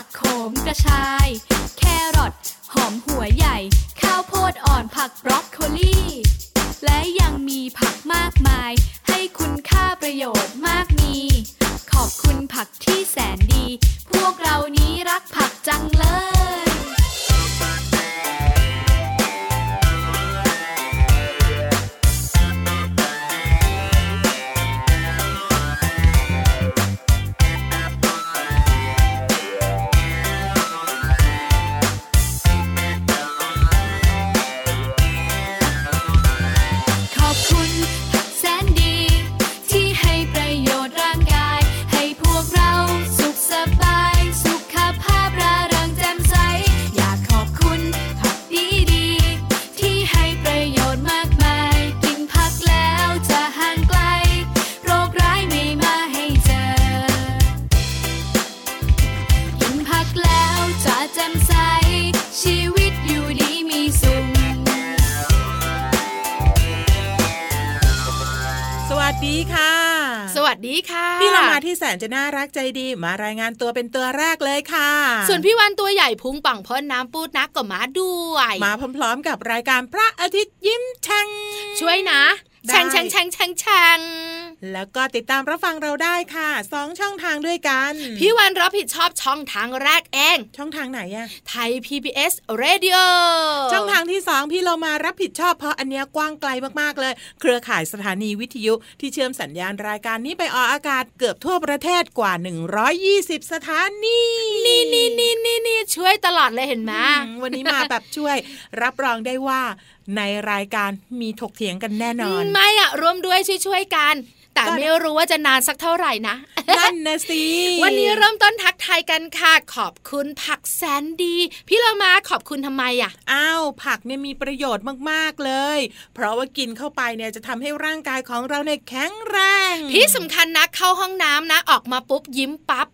ผักโขมกระชาย แครอทหอมหัวใหญ่ ข้าวโพดอ่อนผักบรอกโคลีและยังมีผักมากมาย ให้คุณค่าประโยชน์มากมี ขอบคุณผักที่แสนดี พวกเรานี้รักผักจังเลยะน่ารักใจดีมารายงานตัวเป็นตัวแรกเลยค่ะ ส่วนพี่วันตัวใหญ่พุงปังพ้นน้ำปูดนักก็มาด้วย มาพร้อมๆ กับรายการพระอาทิตย์ยิ้มแฉ่งช่วยนะ แช่งแช่งแช่งแช่งแช่งแล้วก็ติดตามรับฟังเราได้ค่ะสองช่องทางด้วยกัน พี่วันรับผิดชอบช่องทางแรกเอง ช่องทางไหนอะไทย PBS Radio ช่องทางที่สองพี่เรามารับผิดชอบเพราะอันเนี้ยกว้างไกลมากๆเลย เครือข่ายสถานีวิทยุที่เชื่อมสัญญาณรายการนี้ไปออกอากาศเกือบทั่วประเทศกว่า 120 สถานีนี่นี่นี่นี่นี่ ช่วยตลอดเลยเห็นไหมวันนี้มาแบบช่วย รับรองได้ว่าในรายการมีถกเถียงกันแน่นอน ไม่อะร่วมด้วยช่วยๆกันแต่ไม่รู้ว่าจะนานสักเท่าไหร่นะ นั่นนะสิ วันนี้เริ่มต้นทักทายกันค่ะ ขอบคุณผักแสนดี พี่เรามาขอบคุณทำไมอะ อ้าว ผักเนี่ยมีประโยชน์มากๆเลย เพราะว่ากินเข้าไปเนี่ยจะทำให้ร่างกายของเราเนี่ยแข็งแรงพี่สำคัญนะเข้าห้องน้ำนะ ออกมาปุ๊บยิ้มปั๊บ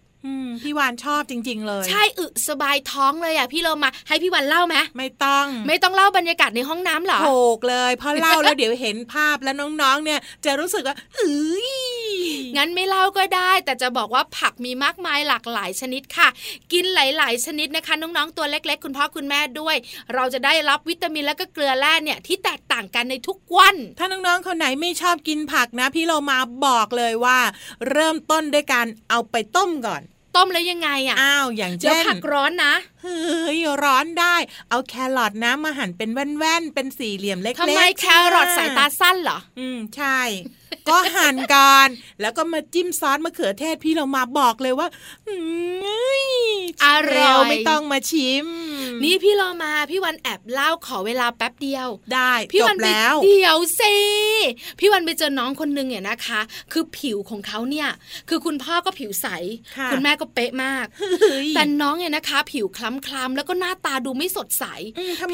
พี่วานชอบจริง ๆ เลย ใช่อึสบายท้องเลยอะพี่เรามาให้พี่วานเล่าไหมไม่ต้อง ไม่ต้องเล่าบรรยากาศในห้องน้ำหรอโกเลยพอเล่าแล้วเดี๋ยวเห็นภาพแล้วน้องๆเนี่ยจะรู้สึกว่าเอ้ย งั้นไม่เล่าก็ได้ แต่จะบอกว่าผักมีมากมายหลากหลายชนิดค่ะ กินหลาย ๆ ชนิดนะคะ น้องๆตัวเล็ก ๆ คุณพ่อคุณแม่ด้วย เราจะได้รับวิตามินและก็เกลือแร่เนี่ยที่แตกต่างกันในทุกวัน ถ้าน้องๆคนไหนไม่ชอบกินผักนะ พี่เรามาบอกเลยว่า เริ่มต้นด้วยการเอาไปต้มก่อนต้มแล้วยังไงอะ อ้าว อย่างเช่นผักร้อนนะ เฮ้ย ร้อนได้ เอาแครอทนะมาหั่นเป็นแว่นๆ เป็นสี่เหลี่ยมเล็กๆทำไมแครอทสายตาสั้นเหรอ อืม ใช่ ก็หั่นก่อนแล้วก็มาจิ้มซอสมะเขือเทศพี่เรามาบอกเลยว่าอร่อยไม่ต้องมาชิม นี่พี่เรามาพี่วันแอบเล่าขอเวลาแป๊บเดียว ได้พี่วันไปแล้วเดี๋ยวสิพี่วันไปเจอน้องคนนึงเนี่ยนะคะ คือผิวของเขาเนี่ย คือคุณพ่อก็ผิวใส คุณแม่ก็เป๊ะมาก แต่น้องเนี่ยนะคะ ผิวคล้ำๆแล้วก็หน้าตาดูไม่สดใส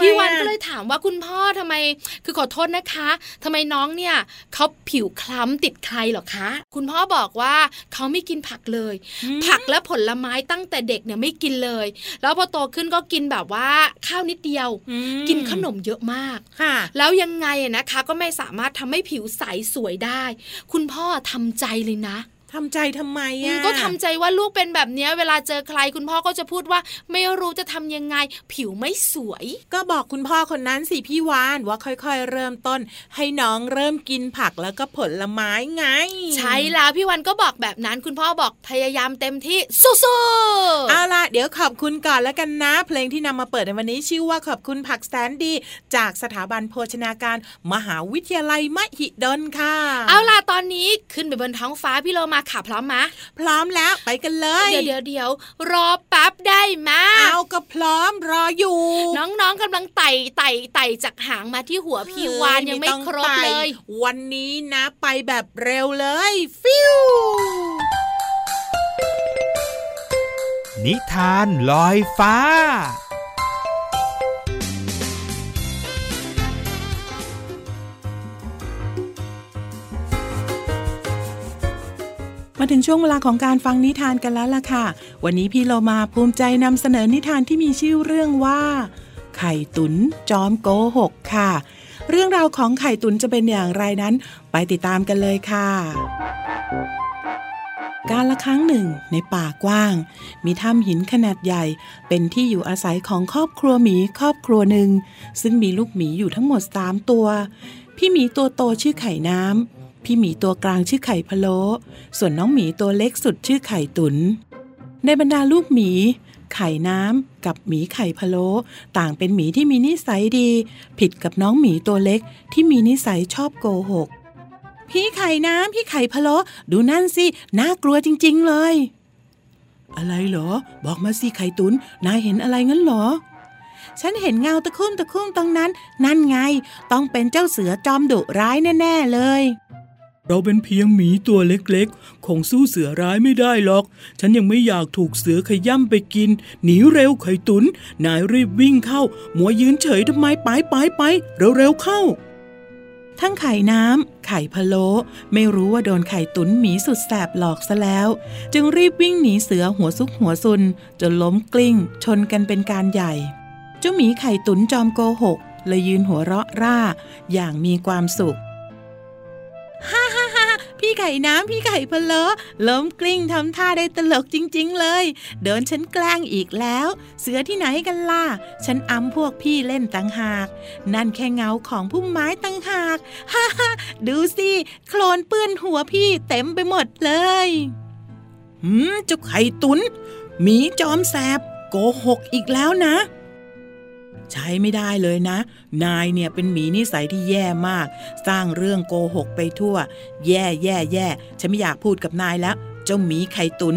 พี่วันก็เลยถามว่าคุณพ่อทำไม คือขอโทษนะคะทำไมน้องเนี่ยเขาผิวคล้ำติดใครหรอคะ คุณพ่อบอกว่าเขาไม่กินผักเลย ผักและผลไม้ตั้งแต่เด็กเนี่ยไม่กินเลย แล้วพอโตขึ้นก็กินแบบว่าข้าวนิดเดียว กินขนมเยอะมากแล้วยังไงนะคะก็ไม่สามารถทำให้ผิวใสสวยได้ คุณพ่อทำใจเลยนะ ทำใจทำไมอะก็ทำใจว่าลูกเป็นแบบนี้เวลาเจอใครคุณพ่อก็จะพูดว่า ไม่รู้จะทำยังไง ผิวไม่สวย ก็บอกคุณพ่อคนนั้นสิพี่วานว่าค่อยๆ เริ่มต้น ให้น้องเริ่มกินผักแล้วก็ผลไม้ไง ใช่แล้วพี่วันก็บอกแบบนั้นคุณพ่อบอกพยายามเต็มที่สู้ๆเอาล่ะเดี๋ยวขอบคุณก่อนแล้วกันนะ เพลงที่นำมาเปิดในวันนี้ชื่อว่าขอบคุณผักแสนดี จากสถาบันโภชนาการ มหาวิทยาลัยมหิดลค่ะ เอาล่ะตอนนี้ขึ้นไปบนท้องฟ้าพี่โลมาค่ะพร้อมไหมพร้อมแล้วไปกันเลย เดี๋ยวเดี๋ยวเดี๋ยวรอแป๊บได้ไหมเอาก็พร้อมรออยู่ น้องๆกำลังไต่ไต่ไต่จากหางมาที่หัวพี่วานยังไม่ครบเลย วันนี้นะไปแบบเร็วเลยฟิวนิทานลอยฟ้า มาถึงช่วงเวลาของการฟังนิทานกันแล้วล่ะค่ะ วันนี้พี่เรามาภูมิใจนำเสนอนิทานที่มีชื่อเรื่องว่า ไข่ตุนจอมโกหกค่ะ เรื่องราวของไข่ตุนจะเป็นอย่างไรนั้น ไปติดตามกันเลยค่ะ การละครั้งหนึ่งในป่ากว้าง มีถ้ำหินขนาดใหญ่ เป็นที่อยู่อาศัยของครอบครัวหมีครอบครัวหนึ่ง ซึ่งมีลูกหมีอยู่ทั้งหมดสามตัว พี่หมีตัวโตชื่อไข่น้ำ พี่หมีตัวกลางชื่อไข่พะโล้ส่วนน้องหมีตัวเล็กสุดชื่อไข่ตุน ในบรรดาลูกหมี ไข่น้ำกับหมีไข่พะโล้ต่างเป็นหมีที่มีนิสัยดี ผิดกับน้องหมีตัวเล็กที่มีนิสัยชอบโกหก พี่ไข่น้ำพี่ไข่พะโล้ดูนั่นสิ น่ากลัวจริง ๆ เลย อะไรเหรอ บอกมาสิไข่ตุนนายเห็นอะไรงั้นเหรอฉันเห็นเงาตะคุ่มตะคุ่มตรงนั้น นั่นไง ต้องเป็นเจ้าเสือจอมดุร้ายแน่ ๆ เลย เราเป็นเพียงหมีตัวเล็กๆ คงสู้เสือร้ายไม่ได้หรอก ฉันยังไม่อยากถูกเสือขย่ำไปกิน หนีเร็วไข่ตุน นายรีบวิ่งเข้า หมัวยืนเฉยทำไมไปไปไปเร็วๆเข้า ทั้งไข่น้ำ ไข่พะโล้ไม่รู้ว่าโดนไข่ตุนหมีสุดแสบหลอกซะแล้ว จึงรีบวิ่งหนีเสือหัวซุกหัวซุน จนล้มกลิ้ง ชนกันเป็นการใหญ่ เจ้าหมีไข่ตุนจอมโกหกเลยยืนหัวเราะร่า อย่างมีความสุข พี่ไข่น้ำพี่ไข่พะโล้ล้มกลิ้งทำท่าได้ตลกจริง ๆ เลยโดนฉันแกล้งอีกแล้ว เสือที่ไหนกันล่ะ ฉันอำพวกพี่เล่นตังหาก นั่นแค่เงาของพุ่มไม้ตังหากฮ่าฮ่าดูสิโคลนเปื้อนหัวพี่เต็มไปหมดเลยหืมเจ้าไข่ตุนหมีจอมแสบโกหกอีกแล้วนะ ใช้ไม่ได้เลยนะ นายเนี่ยเป็นหมีนิสัยที่แย่มาก สร้างเรื่องโกหกไปทั่ว แย่แย่แย่ฉันไม่อยากพูดกับนายแล้ว เจ้าหมีไข่ตุน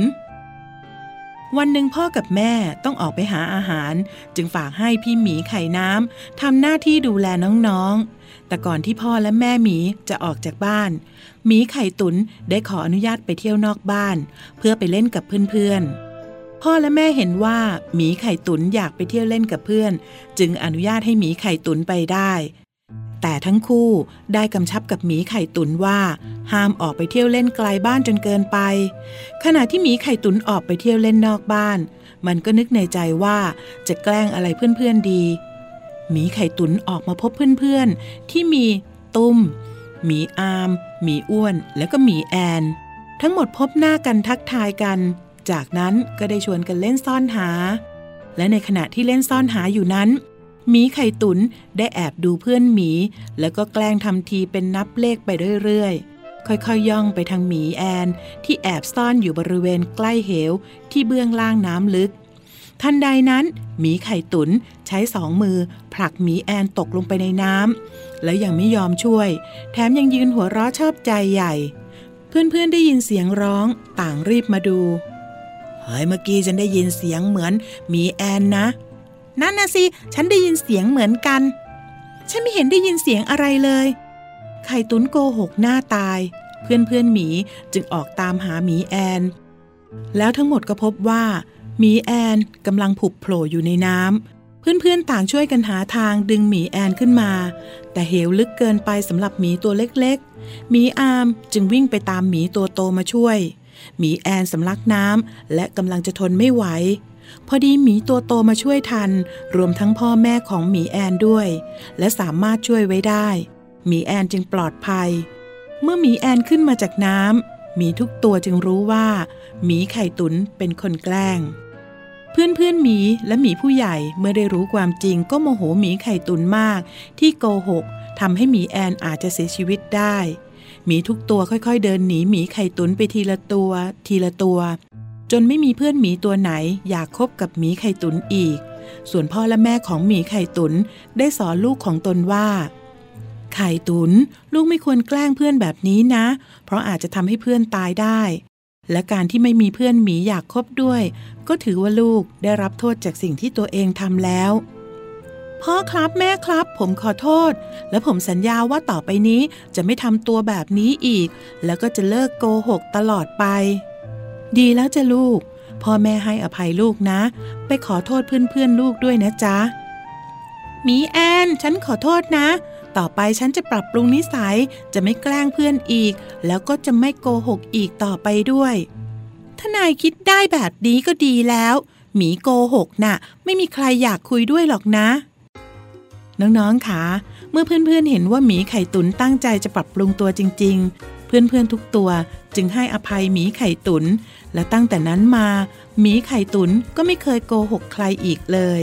วันหนึ่งพ่อกับแม่ต้องออกไปหาอาหาร จึงฝากให้พี่หมีไข่น้ำทำหน้าที่ดูแลน้องๆ แต่ก่อนที่พ่อและแม่หมีจะออกจากบ้าน หมีไข่ตุนได้ขออนุญาตไปเที่ยวนอกบ้าน เพื่อไปเล่นกับเพื่อนๆ พ่อและแม่เห็นว่าหมีไข่ตุนอยากไปเที่ยวเล่นกับเพื่อน จึงอนุญาตให้หมีไข่ตุนไปได้ แต่ทั้งคู่ได้กำชับกับหมีไข่ตุนว่า ห้ามออกไปเที่ยวเล่นไกลบ้านจนเกินไป ขณะที่หมีไข่ตุนออกไปเที่ยวเล่นนอกบ้าน มันก็นึกในใจว่าจะแกล้งอะไรเพื่อนๆดีหมีไข่ตุนออกมาพบเพื่อนๆ ที่มีตุ้มหมีอามหมีอ้วน แล้วก็หมีแอน ทั้งหมดพบหน้ากันทักทายกัน จากนั้นก็ได้ชวนกันเล่นซ่อนหา และในขณะที่เล่นซ่อนหาอยู่นั้นหมีไข่ตุนได้แอบดูเพื่อนหมี แล้วก็แกล้งทำทีเป็นนับเลขไปเรื่อยๆ ค่อยๆย่องไปทางหมีแอน ที่แอบซ่อนอยู่บริเวณใกล้เหวที่เบื้องล่างน้ำลึก ทันใดนั้นหมีไข่ตุนใช้สองมือ ผลักหมีแอนตกลงไปในน้ำแล้วยังไม่ยอมช่วย แถมยังยืนหัวเราะชอบใจใหญ่ เพื่อนๆได้ยินเสียงร้องต่างรีบมาดู ฮ้ยเมื่อกี้ฉันได้ยินเสียงเหมือนมีแอนนะ นั่นนะสิ ฉันได้ยินเสียงเหมือนกัน ฉันไม่เห็นได้ยินเสียงอะไรเลย ไข่ตุนโกหกหน้าตาย เพื่อนเพื่อนหมีจึงออกตามหาหมีแอน แล้วทั้งหมดก็พบว่าหมีแอนกำลังผุบโผล่อยู่ในน้ำเพื่อนๆต่างช่วยกันหาทางดึงหมีแอนขึ้นมา แต่เหวลึกเกินไปสำหรับหมีตัวเล็กๆหมีอามจึงวิ่งไปตามหมีตัวโตมาช่วย หมีแอนสำลักน้ำและกำลังจะทนไม่ไหว พอดีหมีตัวโตมาช่วยทัน รวมทั้งพ่อแม่ของหมีแอนด้วย และสามารถช่วยไว้ได้ หมีแอนจึงปลอดภัย เมื่อหมีแอนขึ้นมาจากน้ำหมีทุกตัวจึงรู้ว่า หมีไข่ตุนเป็นคนแกล้ง เพื่อนเพื่อนหมีและหมีผู้ใหญ่เมื่อได้รู้ความจริงก็โมโหหมีไข่ตุนมาก ที่โกหกทำให้หมีแอนอาจจะเสียชีวิตได้ หมีทุกตัวค่อยๆ เดินหนีหมีไข่ตุนไปทีละตัว ทีละตัว จนไม่มีเพื่อนหมีตัวไหน อยากคบกับหมีไข่ตุนอีก ส่วนพ่อและแม่ของหมีไข่ตุนได้สอนลูกของตนว่า ไข่ตุนลูกไม่ควรแกล้งเพื่อนแบบนี้นะ เพราะอาจจะทำให้เพื่อนตายได้ และการที่ไม่มีเพื่อนหมีอยากคบด้วย ก็ถือว่าลูกได้รับโทษจากสิ่งที่ตัวเองทำแล้ว พ่อครับแม่ครับ ผมขอโทษ และผมสัญญาว่าต่อไปนี้จะไม่ทำตัวแบบนี้อีก แล้วก็จะเลิกโกหกตลอดไป ดีแล้วจ้ะลูก พ่อแม่ให้อภัยลูกนะ ไปขอโทษเพื่อนๆลูกด้วยนะจ๊ะมีแอน ฉันขอโทษนะ ต่อไปฉันจะปรับปรุงนิสัย จะไม่แกล้งเพื่อนอีก แล้วก็จะไม่โกหกอีกต่อไปด้วย ถ้านายคิดได้แบบนี้ก็ดีแล้ว หมีโกหกน่ะ ไม่มีใครอยากคุยด้วยหรอกนะ น้องๆคะเมื่อเพื่อนๆเห็นว่าหมีไข่ตุนตั้งใจจะปรับปรุงตัวจริง ๆ เพื่อนๆทุกตัวจึงให้อภัยหมีไข่ตุน และตั้งแต่นั้นมาหมีไข่ตุนก็ไม่เคยโกหกใครอีกเลย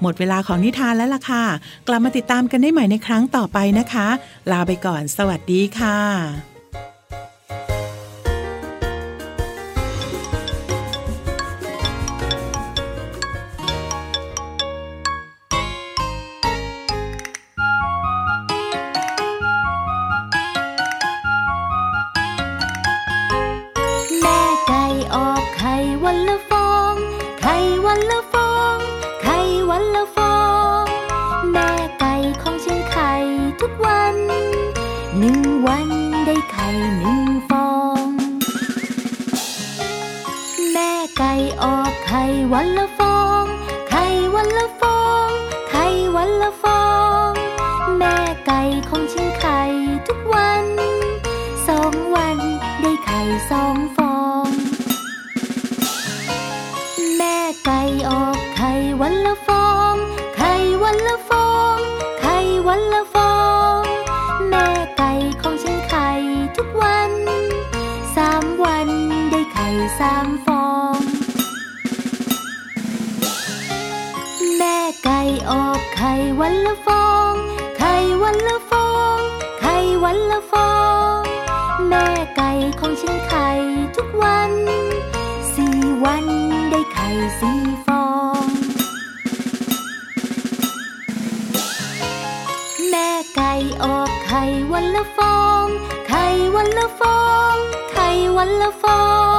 หมดเวลาของนิทานแล้วล่ะค่ะ กลับมาติดตามกันได้ใหม่ในครั้งต่อไปนะคะ ลาไปก่อน สวัสดีค่ะ หนึ่งฟอง แม่ไก่ออกไข่วันละ วันละฟองไข่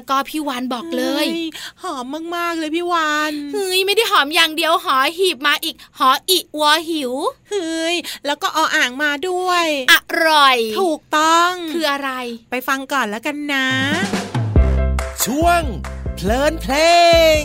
แล้วก็พี่วานบอกเลยฮ้หอมมากๆเลยพี่วานเฮ้ยไม่ได้หอมอย่างเดียวหอหีบมาอีกหออีวัวหิวเฮ้ยแล้วก็เอาอ่างมาด้วย อร่อย ถูกต้องคืออะไร ไปฟังก่อนแล้วกันนะ ช่วงเพลินเพลง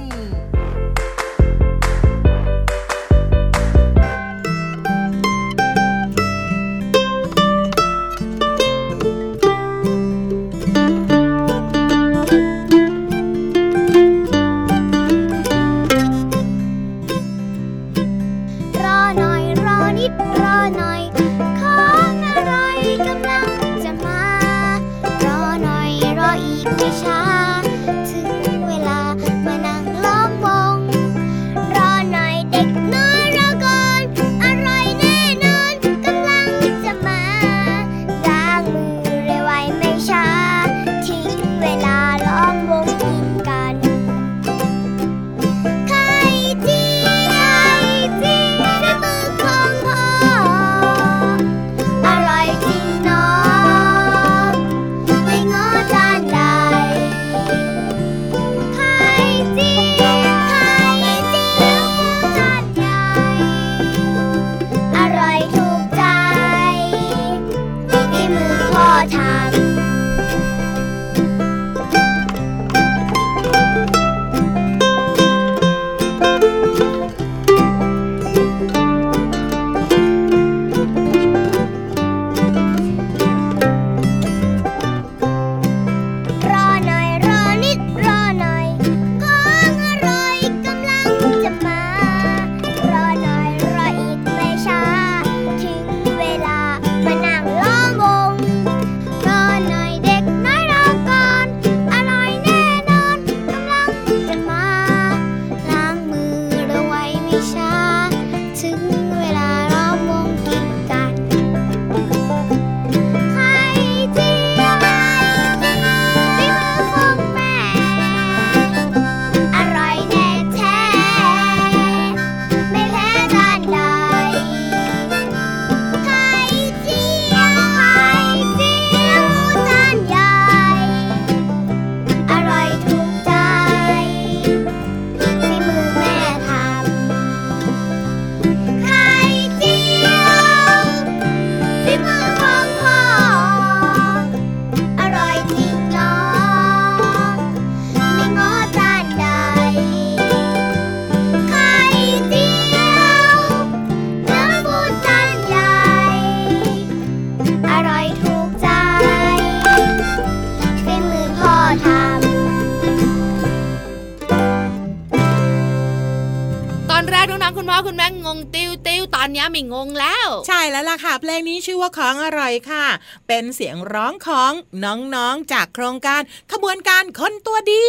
คุณพ่อคุณแม่งงติ้วติ้วตอนนี้ไม่งงแล้ว ใช่แล้วล่ะค่ะเพลงนี้ชื่อว่าของอร่อยค่ะ เป็นเสียงร้องของน้องๆจากโครงการขบวนการคนตัวดี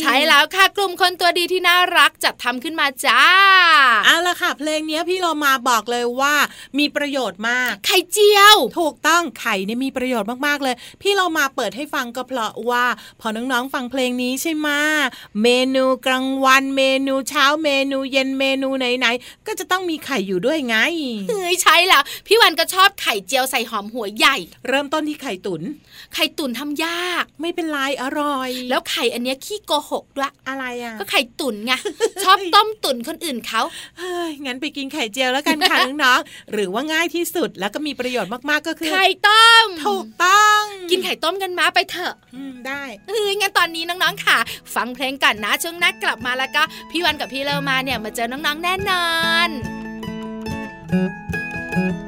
ใช่แล้วค่ะกลุ่มคนตัวดีที่น่ารักจัดทำขึ้นมาจ้าเอาละค่ะ เพลงนี้พี่เรามาบอกเลยว่า มีประโยชน์มาก ไข่เจียว ถูกต้องไข่เนี่ยมีประโยชน์มากๆเลย พี่เรามาเปิดให้ฟังก็เพราะว่า พอน้องๆฟังเพลงนี้ใช่ไหมเมนูกลางวันเมนูเช้าเมนูเย็นเมนูไหนๆก็จะต้องมีไข่อยู่ด้วยไงเฮ้ยใช่แล้วพี่วันก็ชอบไข่เจียวใส่หอมหัวใหญ่ เริ่มต้นที่ไข่ตุน๋นไข่ตุ๋นทำยาก ไม่เป็นไรอร่อย แล้วไข่อันเนี้ยขี้โกหกด้วยอะไรอะก็ไข่ตุ๋นไงชอบต้มตุ๋นคนอื่นเขาเฮ้ยงั้นไปกินไข่เจียวแล้วกันค่ะน้องๆหรือว่าง่ายที่สุดแล้วก็มีประโยชน์มากๆก็คือไข่ต้มถูกต้อง กินไข่ต้มกันมาไปเถอะอืมได้เฮ้ยงั้นตอนนี้น้องๆค่ะ ฟังเพลงกันนะช่วงหน้ากลับมาแล้วก็พี่วันกับพี่เลมาเนี่ยมาเจอน้องๆแน่นอนฝ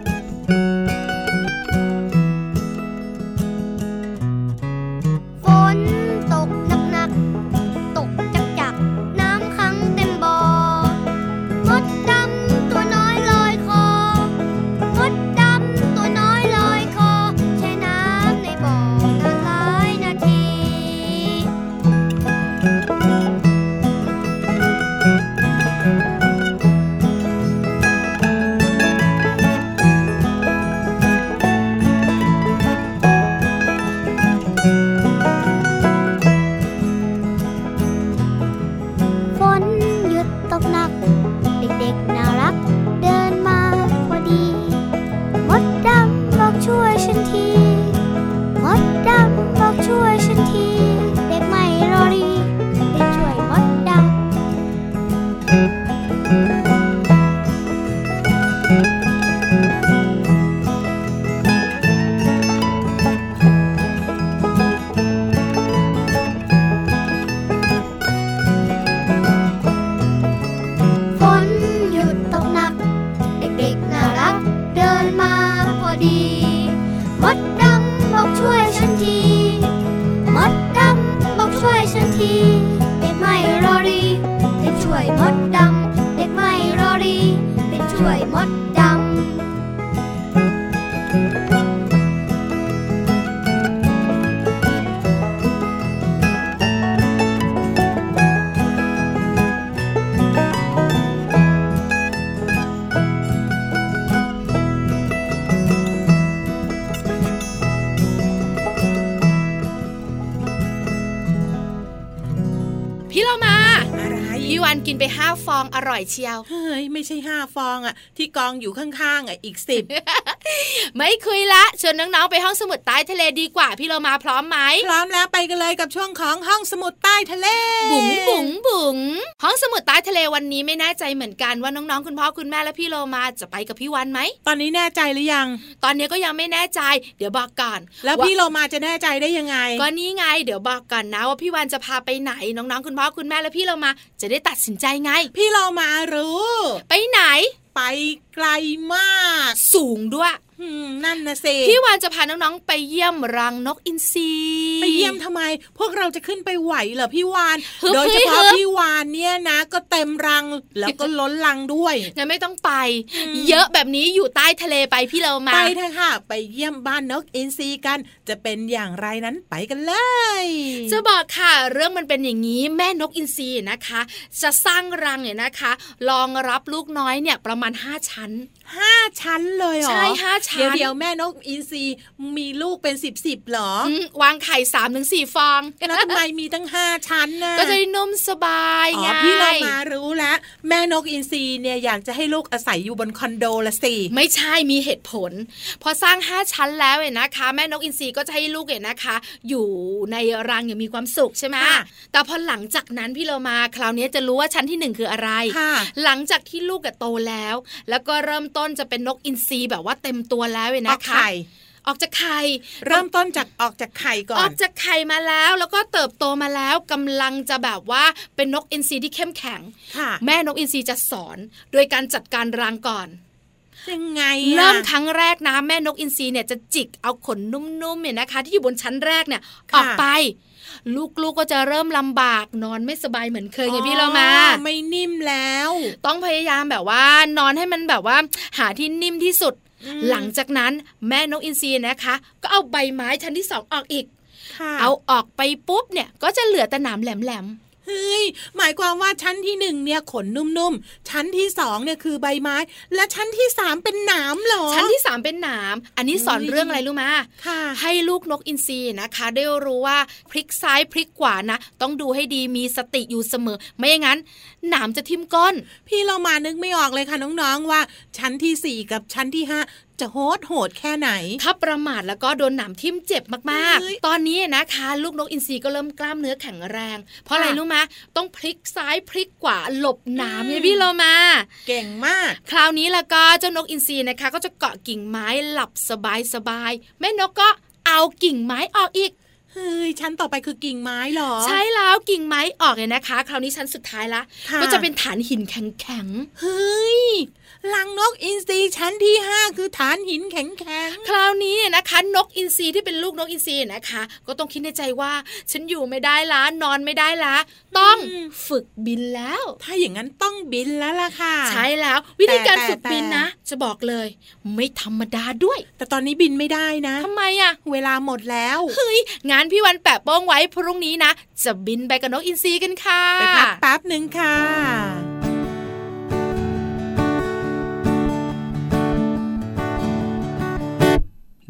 down. กินไปห้าฟองอร่อยเชียว เฮ้ย ไม่ใช่ห้าฟองอะ ที่กองอยู่ข้างๆอะอีกสิบไม่คุยละชวนน้องๆไปห้องสมุดใต้ทะเลดีกว่า พี่เรามาพร้อมไหมพร้อมแล้วไปกันเลยกับช่วงของห้องสมุดใต้ทะเล บุ๋งบุ๋งบุ๋งห้องสมุดใต้ทะเลวันนี้ไม่แน่ใจเหมือนกันว่าน้องๆคุณพ่อคุณแม่และพี่โลมาจะไปกับพี่วันไหมตอนนี้แน่ใจหรือยัง ตอนนี้ก็ยังไม่แน่ใจ เดี๋ยวบอกก่อน แล้วาพี่โลมาจะแน่ใจได้ยังไง ก็นี่ไง เดี๋ยวบอกก่อนนะว่าพี่วันจะพาไปไหนน้องๆคุณพ่อคุณแม่และพี่เรามาจะได้ตัดสินใจไง พี่โลมารู้ ไปไหน ไปไกลมาก สูงด้วยอืม นั่นนะสิพี่วานจะพาน้องๆไปเยี่ยมรังนกอินทรีไปเยี่ยมทำไม พวกเราจะขึ้นไปไหวเหรอพี่วานฮึบโดยเฉพาะฮึบพี่วานเนี่ยนะ ก็เต็มรังแล้วก็ล้นรังด้วยงั้นไม่ต้องไป เยอะแบบนี้อยู่ใต้ทะเลไปพี่เรามาไปเถอะค่ะ ไปเยี่ยมบ้านนกอินทรีกัน จะเป็นอย่างไรนั้นไปกันเลย จะบอกค่ะเรื่องมันเป็นอย่างนี้แม่นกอินทรีนะคะ จะสร้างรังเนี่ยนะคะรองรับลูกน้อยเนี่ยประมาณ 5 ชั้นห้าชั้นเลยเหรอ ใช่ห้าชั้น เดี๋ยวเดี๋ยวแม่นกอินทรีมีลูกเป็นสิบสิบเหรออืมวางไข่3าถึงสฟองแล้วทำไมมีตั้งห้าชั้นน่ะก็จะได้นุ่มสบายอ๋ไงอพี่เรามารู้แล้ว แม่นกอินทรีเนี่ยอยากจะให้ลูกอาศัยอยู่บนคอนโดละสิไม่ใช่มีเหตุผล พอสร้าง5ชั้นแล้วเนี่ยนะคะ แม่นกอินทรีก็จะให้ลูกเนี่ยนะคะ อยู่ในรังอย่างมีความสุขใช่ไหมค่ะแต่พอหลังจากนั้นพี่เรามาคราวนี้จะรู้ว่าชั้นที่หนึ่งคืออะไรค่ะหลังจากที่ลูกอะโตแล้ว แล้วก็เริ่มต้นจะเป็นนกอินทรีแบบว่าเต็มตัวแล้วเนี่ยออกนะคะไข่ออกจากไข่เริ่มต้นจากออกจากไข่ก่ออนอกจากไข่มาแล้ว แล้วก็เติบโตมาแล้วกำลังจะแบบว่าเป็นนกอินทรีที่เข้มแข็งค่ะแม่นกอินทรีจะสอนโดยการจัดการรังก่อนยังไงอะเริ่มครั้งแรกนะแม่นกอินทรีเนี่ยจะจิกเอาขนนุ่มๆเนี่ยนะคะ ที่อยู่บนชั้นแรกเนี่ยออกไป ลูกๆก็จะเริ่มลำบากนอนไม่สบายเหมือนเคยไงพี่เรามาอ๋อไม่นิ่มแล้ว ต้องพยายามแบบว่านอนให้มันแบบว่า หาที่นิ่มที่สุดอืมหลังจากนั้นแม่นกอินทรีนะคะ ก็เอาใบไม้ชั้นที่สองออกอีกค่ะเอาออกไปปุ๊บเนี่ยก็จะเหลือแต่หนามแหลม เฮ้ยหมายความว่าชั้นที่หนึ่งเนี่ยขนนุ่มๆ ชั้นที่สองเนี่ยคือใบไม้ และชั้นที่สามเป็นหนามเหรอๆชั้นที่สามเป็นหนาม อันนี้สอนเฮ้ยเรื่องอะไรรู้มาค่ะ ให้ลูกนกอินทรีนะคะ ได้รู้ว่าพลิกซ้ายพลิกขวานะ ต้องดูให้ดีมีสติอยู่เสมอ ไม่อย่างนั้น หนามจะทิ่มก้น พี่เรามานึกไม่ออกเลยค่ะน้องๆว่า ชั้นที่สี่กับชั้นที่ห้า จะโหดโหดแค่ไหน ถ้าประมาทแล้วก็โดนหนามทิ่มเจ็บมากเฮ้ยๆตอนนี้นะคะ ลูกนกอินทรีก็เริ่มกล้ามเนื้อแข็งแรง เพราะอะไรค่ะรู้ไหมต้องพลิกซ้ายพลิกขวาหลบหนามอืมไงพี่เรามา เก่งมาก คราวนี้แล้วก็เจ้านกอินทรีนะคะ ก็จะเกาะกิ่งไม้หลับสบายสบายๆแม่นกก็เอากิ่งไม้ออกอีกเฮ้ยชั้นต่อไปคือกิ่งไม้เหรอ ใช่แล้วกิ่งไม้ออกเลยนะคะ คราวนี้ชั้นสุดท้ายละค่ะก็จะเป็นฐานหินแข็งเฮ้ย ลังนกอินทรีชั้นที่ห้าคือฐานหินแข็งแข็งๆคราวนี้เนี่ยนะคะนกอินทรีที่เป็นลูกนกอินทรีนะคะ ก็ต้องคิดในใจว่า ฉันอยู่ไม่ได้ละนอนไม่ได้ละต้องฝึกบินแล้ว ถ้าอย่างนั้นต้องบินแล้วล่ะค่ะ ใช่แล้ววิธีการแต่ฝึกบินแต่นะ จะบอกเลย ไม่ธรรมดาด้วย แต่ตอนนี้บินไม่ได้นะทำไมอะเวลาหมดแล้วเฮ้ยงานพี่วันแปะโป้งไว้พรุ่งนี้นะ จะบินไปกับนกอินทรีกันค่ะไปพักแป๊บหนึ่งค่ะ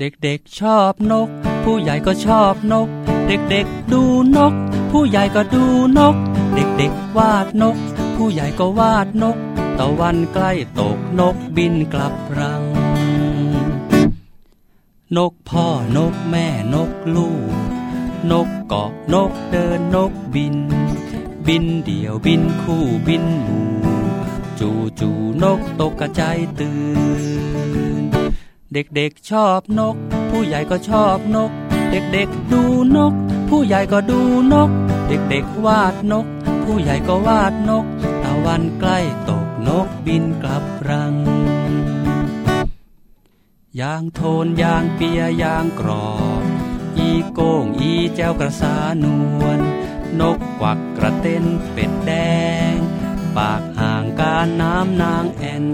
เด็กๆชอบนก ผู้ใหญ่ก็ชอบนก เด็กๆดูนก ผู้ใหญ่ก็ดูนก เด็กๆวาดนก ผู้ใหญ่ก็วาดนกตะวันใกล้ตกนกบินกลับรัง นกพ่อนกแม่นกลูก นกเกาะนกเดินนกบิน บินเดี่ยวบินคู่บินหมู่ จูจูนกตกกระจายตื่น เด็กๆชอบนก ผู้ใหญ่ก็ชอบนก เด็กๆดูนก ผู้ใหญ่ก็ดูนก เด็กๆวาดนก ผู้ใหญ่ก็วาดนก ตะวันใกล้ตกนกบินกลับรัง ยางโทนยางเปียยางกรอบ อีโก้งอีแจ้วกระสานวล นกกวักกระเต้นเป็ดแดง ปากห่างการน้ำนางแอน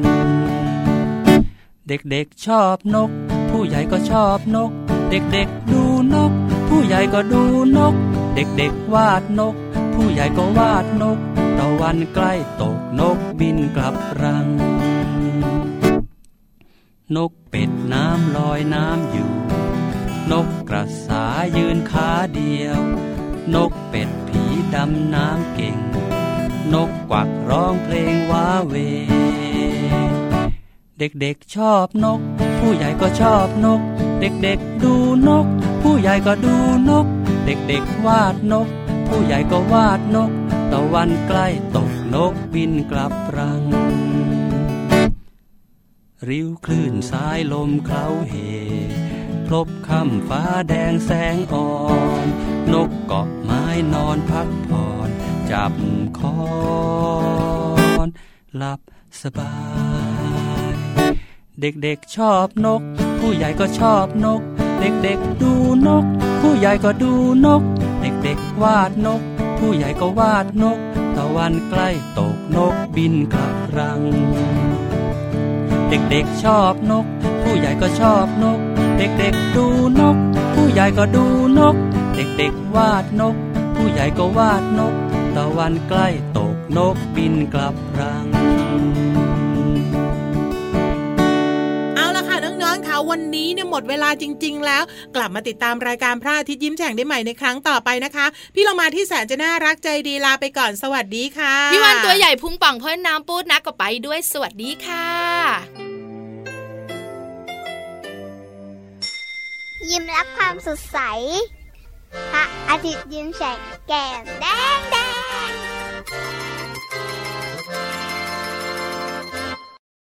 เด็กๆชอบนก ผู้ใหญ่ก็ชอบนก เด็กๆดูนก ผู้ใหญ่ก็ดูนก เด็กๆวาดนก ผู้ใหญ่ก็วาดนกตะวันใกล้ตกนกบินกลับรัง นกเป็ดน้ำลอยน้ำอยู่ นกกระสายืนขาเดียว นกเป็ดผีดำน้ำเก่ง นกกวักร้องเพลงว้าเว เด็กๆชอบนก ผู้ใหญ่ก็ชอบนก เด็กๆดูนก ผู้ใหญ่ก็ดูนก เด็กๆวาดนก ผู้ใหญ่ก็วาดนกตะวันใกล้ตกนกบินกลับรัง ริ้วคลื่นสายลมเคล้าเหพลบค่ำฟ้าแดงแสงอ่อน นกเกาะไม้นอนพักผ่อนจับคอนหลับสบาย เด็กๆชอบนก ผู้ใหญ่ก็ชอบนก เด็กๆดูนก ผู้ใหญ่ก็ดูนก เด็กๆวาดนก ผู้ใหญ่ก็วาดนก ตะวันใกล้ตกนกบินกลับรัง เด็กๆชอบนก ผู้ใหญ่ก็ชอบนก เด็กๆดูนก ผู้ใหญ่ก็ดูนก เด็กๆวาดนก ผู้ใหญ่ก็วาดนก ตะวันใกล้ตกนกบินกลับรัง วันนี้เนี่ยหมดเวลาจริง ๆ แล้ว กลับมาติดตามรายการพระอาทิตย์ยิ้มแฉ่งได้ใหม่ในครั้งต่อไปนะคะ พี่เรามาที่แสนจะน่ารักใจดีลาไปก่อนสวัสดีค่ะ พี่วันตัวใหญ่พุงป่องเพิ่นน้ำปูดนะก็ไปด้วยสวัสดีค่ะ ยิ้มรับความสดใสพระอาทิตย์ยิ้มแฉกแก้มแดงแด